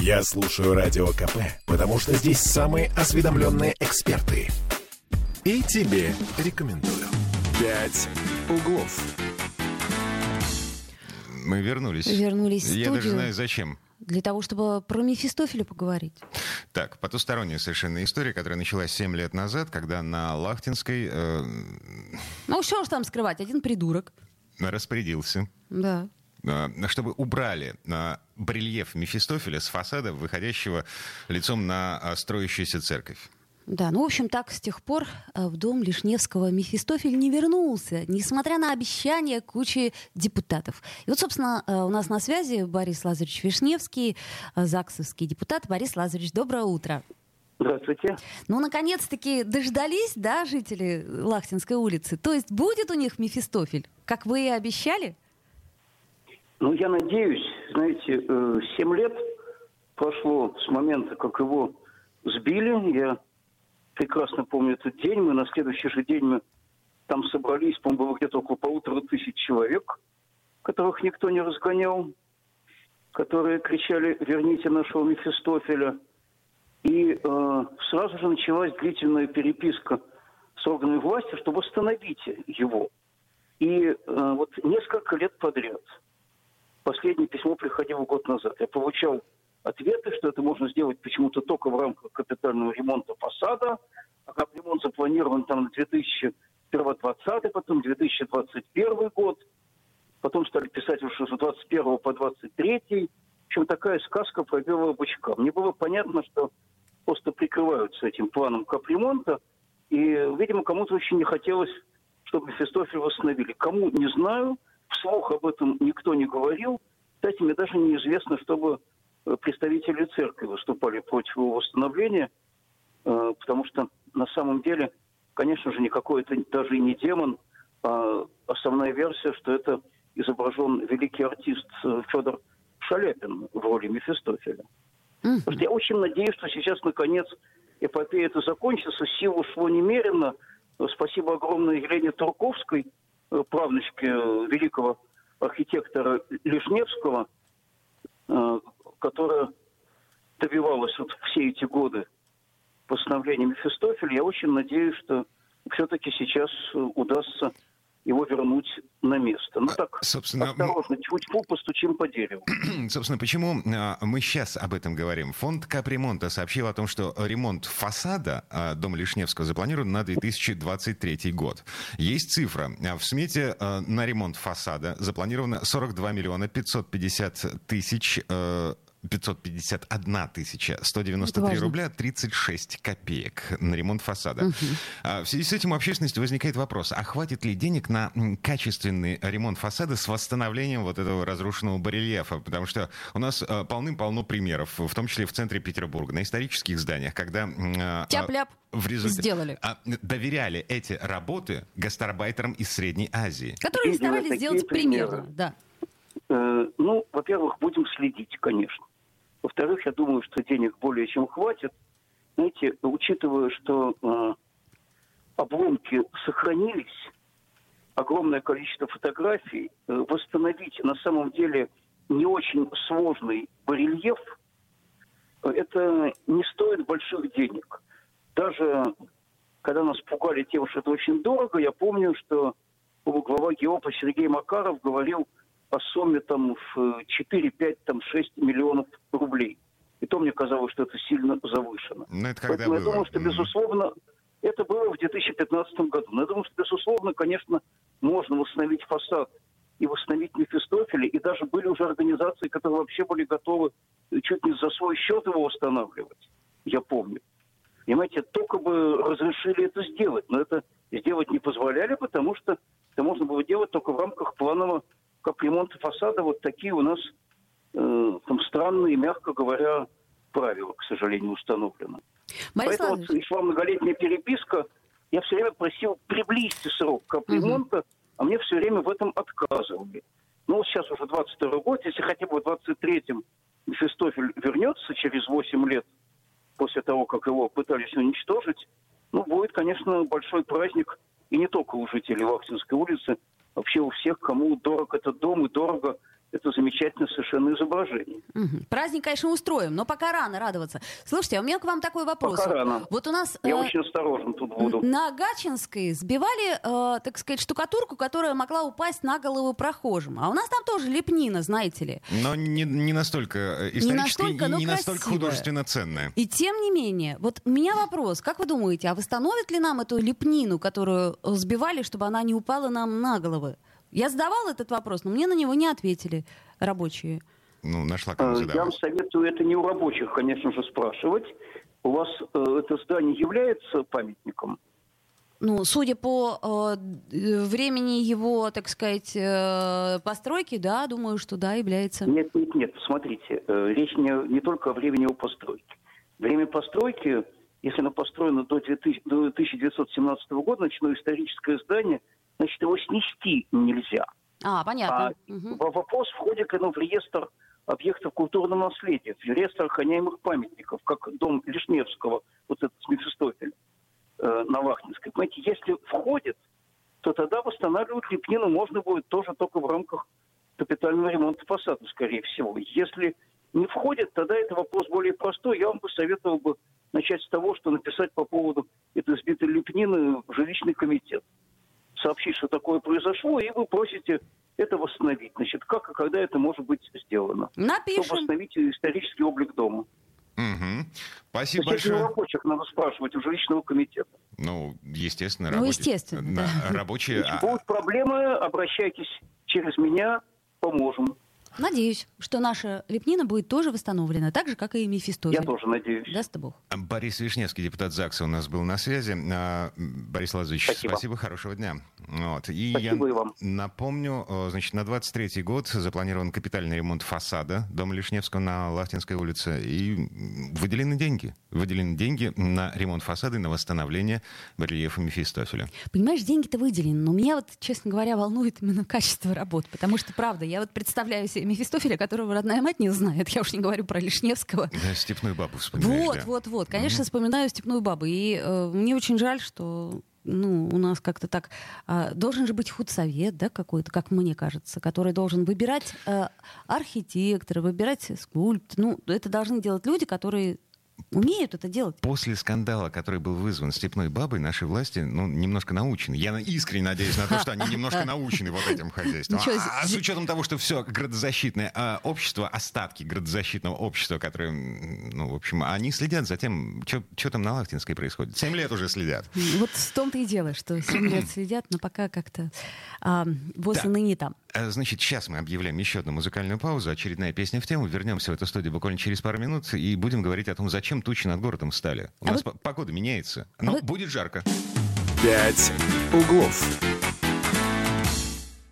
Я слушаю Радио КП, потому что здесь самые осведомленные эксперты. И тебе рекомендую. «Пять углов». Мы вернулись. Вернулись в Я студию. даже знаю, зачем. Для того, чтобы про Мефистофеля поговорить. Так, потусторонняя совершенно история, которая началась 7 лет назад, когда на Лахтинской э, Ну, что ж там скрывать? Один придурок. распорядился, Да. Э, чтобы убрали э, барельеф Мефистофеля с фасада, выходящего лицом на э, строящуюся церковь. Да, ну, в общем, так с тех пор в дом Лишневского Мефистофель не вернулся, несмотря на обещания кучи депутатов. И вот, собственно, у нас на связи Борис Лазаревич Вишневский, ЗАГСовский депутат. Борис Лазаревич, доброе утро. Здравствуйте. Ну, наконец-таки дождались, да, жители Лахтинской улицы? То есть будет у них Мефистофель, как вы и обещали? Ну, я надеюсь, знаете, э, семь лет прошло с момента, как его сбили. Я прекрасно помню этот день. Мы на следующий же день мы там собрались, по-моему, было где-то около полутора тысяч человек, которых никто не разгонял, которые кричали «Верните нашего Мефистофеля». И э, сразу же началась длительная переписка с органами власти, чтобы остановить его. И э, вот несколько лет подряд, последнее письмо приходило год назад, я получал ответы, что это можно сделать почему-то только в рамках капитального ремонта фасада, а как ремонт запланирован там на 2020, потом 2021 год, потом стали писать уже с 21 по 23. В общем, такая сказка про белого бычка. Мне было понятно, что просто прикрываются этим планом капремонта, и, видимо, кому-то очень не хотелось, чтобы Мефистофеля восстановили. Кому, не знаю, вслух об этом никто не говорил. Кстати, мне даже неизвестно, чтобы э, представители церкви выступали против его восстановления, э, потому что на самом деле, конечно же, никакой это даже и не демон, а основная версия, что это изображен великий артист э, Федор Шаляпин в роли Мефистофеля. Потому что я очень надеюсь, что сейчас, наконец, эпопея это закончится. Сил ушло немерено. Спасибо огромное Елене Турковской, правнучке э, великого архитектора Лишневского, э, которая добивалась вот все эти годы восстановления Мефистофеля. Я очень надеюсь, что все-таки сейчас э, удастся его вернуть на место. Ну А, так, собственно, осторожно, тьфу-тьфу, постучим по дереву. Собственно, почему а, мы сейчас об этом говорим? Фонд капремонта сообщил о том, что ремонт фасада а, дома Лишневского запланирован на 2023 год. Есть цифра. В смете на ремонт фасада запланировано 42 миллиона 550 тысяч э, 551 тысяча 193 важно. рубля 36 копеек на ремонт фасада. А В связи с этим у общественности возникает вопрос, а хватит ли денег на качественный ремонт фасада с восстановлением вот этого разрушенного барельефа? Потому что у нас э, полным-полно примеров, в том числе в центре Петербурга, на исторических зданиях, когда а, Тяп-ляп. в результате Сделали. а, доверяли эти работы гастарбайтерам из Средней Азии. Которые Именно старались сделать примеры. примерно. Да. Э, Ну, во-первых, будем следить, конечно. Во-вторых, я думаю, что денег более чем хватит. Знаете, учитывая, что э, обломки сохранились, огромное количество фотографий, э, восстановить на самом деле не очень сложный барельеф, э, это не стоит больших денег. Даже когда нас пугали тем, что это очень дорого, я помню, что глава ГИОПа Сергей Макаров говорил о сумме там в 4, 5, там 6 миллионов рублей. И то мне казалось, что это сильно завышено. Ну, это когда Поэтому я было? думаю, что, безусловно, это было в 2015 году. Но я думаю, что, безусловно, конечно, можно восстановить фасад и восстановить Мефистофеля. И даже были уже организации, которые вообще были готовы чуть не за свой счет его восстанавливать. Я помню. Понимаете, только бы разрешили это сделать. Но это сделать не позволяли, потому что это можно было делать только в рамках капремонта фасада. Вот такие у нас э, там странные, мягко говоря, правила, к сожалению, установлены. Борис Поэтому вот шла многолетняя переписка. Я все время просил приблизить срок капремонта, а мне все время в этом отказывали. Ну, вот сейчас уже 22 год, если хотя бы в 23-м Мефистофель вернется через 8 лет после того, как его пытались уничтожить, ну, будет, конечно, большой праздник, и не только у жителей Вахтинской улицы, вообще у всех, кому дорог этот дом и дорого это замечательное совершенно изображение. Угу. Праздник, конечно, устроим, но пока рано радоваться. Слушайте, а у меня к вам такой вопрос. Пока рано. Вот у нас... Я э, очень осторожен тут буду. На Гачинской сбивали, э, так сказать, штукатурку, которая могла упасть на голову прохожим. А у нас там тоже лепнина, знаете ли. Но не, не настолько э, исторически, настолько, но и не настолько художественно ценная. И тем не менее, вот у меня вопрос, как вы думаете, а восстановит ли нам эту лепнину, которую э, сбивали, чтобы она не упала нам на головы? Я задавала этот вопрос, но мне на него не ответили рабочие. Ну, нашла кому Э, Я вам задавать. советую это не у рабочих, конечно же, спрашивать. У вас э, это здание является памятником? Ну, судя по э, времени его, так сказать, э, постройки, да, думаю, что да, является. Нет, нет, нет. Смотрите, э, речь не, не только о времени его постройки. Время постройки, если оно построено до, 2000 до 1917 года, ночное историческое здание, значит, его снести нельзя. А, А понятно. Мгм. во- вопрос, входит оно в реестр объектов культурного наследия, в реестр охраняемых памятников, как дом Лишневского, вот этот с Мефистофелем э, на Вахтинской. Понимаете, если входит, то тогда восстанавливать лепнину можно будет тоже только в рамках капитального ремонта фасада, скорее всего. Если не входит, тогда это вопрос более простой. Я вам бы советовал бы начать с того, что написать по поводу этой сбитой лепнины в жилищный комитет. Сообщить, что такое произошло, и вы просите это восстановить. Значит, как и когда это может быть сделано? Чтобы Напишем. восстановить исторический облик дома. Мгм. Спасибо Значит, большое. рабочих надо спрашивать, у жилищного комитета. Ну, естественно, Ну, рабочие. естественно, на- да. Рабочие. Если а- будут проблемы, обращайтесь через меня, поможем. Надеюсь, что наша лепнина будет тоже восстановлена, так же, как и Мефистофель. Я тоже надеюсь. Даст Бог. Борис Вишневский, депутат ЗАГСа, у нас был на связи. А, Борис Лазович, спасибо, Спасибо. хорошего дня. Вот. И Спасибо я и вам. напомню, значит, на 23-й год запланирован капитальный ремонт фасада дома Лишневского на Лахтинской улице. И выделены деньги. Выделены деньги на ремонт фасада и на восстановление барельефа Мефистофеля. Понимаешь, деньги-то выделены, но меня вот, честно говоря, волнует именно качество работ, потому что, правда, я вот представляю себе Мефистофеля, которого родная мать не знает, я уж не говорю про Лишневского. Да, степную бабу вспоминаешь, Вот, да. вот, вот. Конечно, вспоминаю степную бабу. И э, мне очень жаль, что ну, у нас как-то так... а, должен же быть худсовет, да, какой-то, как мне кажется, который должен выбирать э, архитектора, выбирать скульптора. Ну, это должны делать люди, которые умеют это делать. После скандала, который был вызван степной бабой, наши власти ну, немножко научены. Я искренне надеюсь на то, что они немножко научены вот этим хозяйством. А, а с учетом того, что все градозащитное а, общество, остатки градозащитного общества, которые, ну, в общем, они следят за тем, что там на Лахтинской происходит. Семь лет уже следят. Вот в том-то и дело, что 7 лет следят, но пока как-то а, Так. и ныне там. А, Значит, сейчас мы объявляем еще одну музыкальную паузу, очередная песня в тему. Вернемся в эту студию буквально через пару минут и будем говорить о том, зачем тучи над городом стали. У А нас вы- по- погода меняется, но вы- будет жарко. «Пять углов».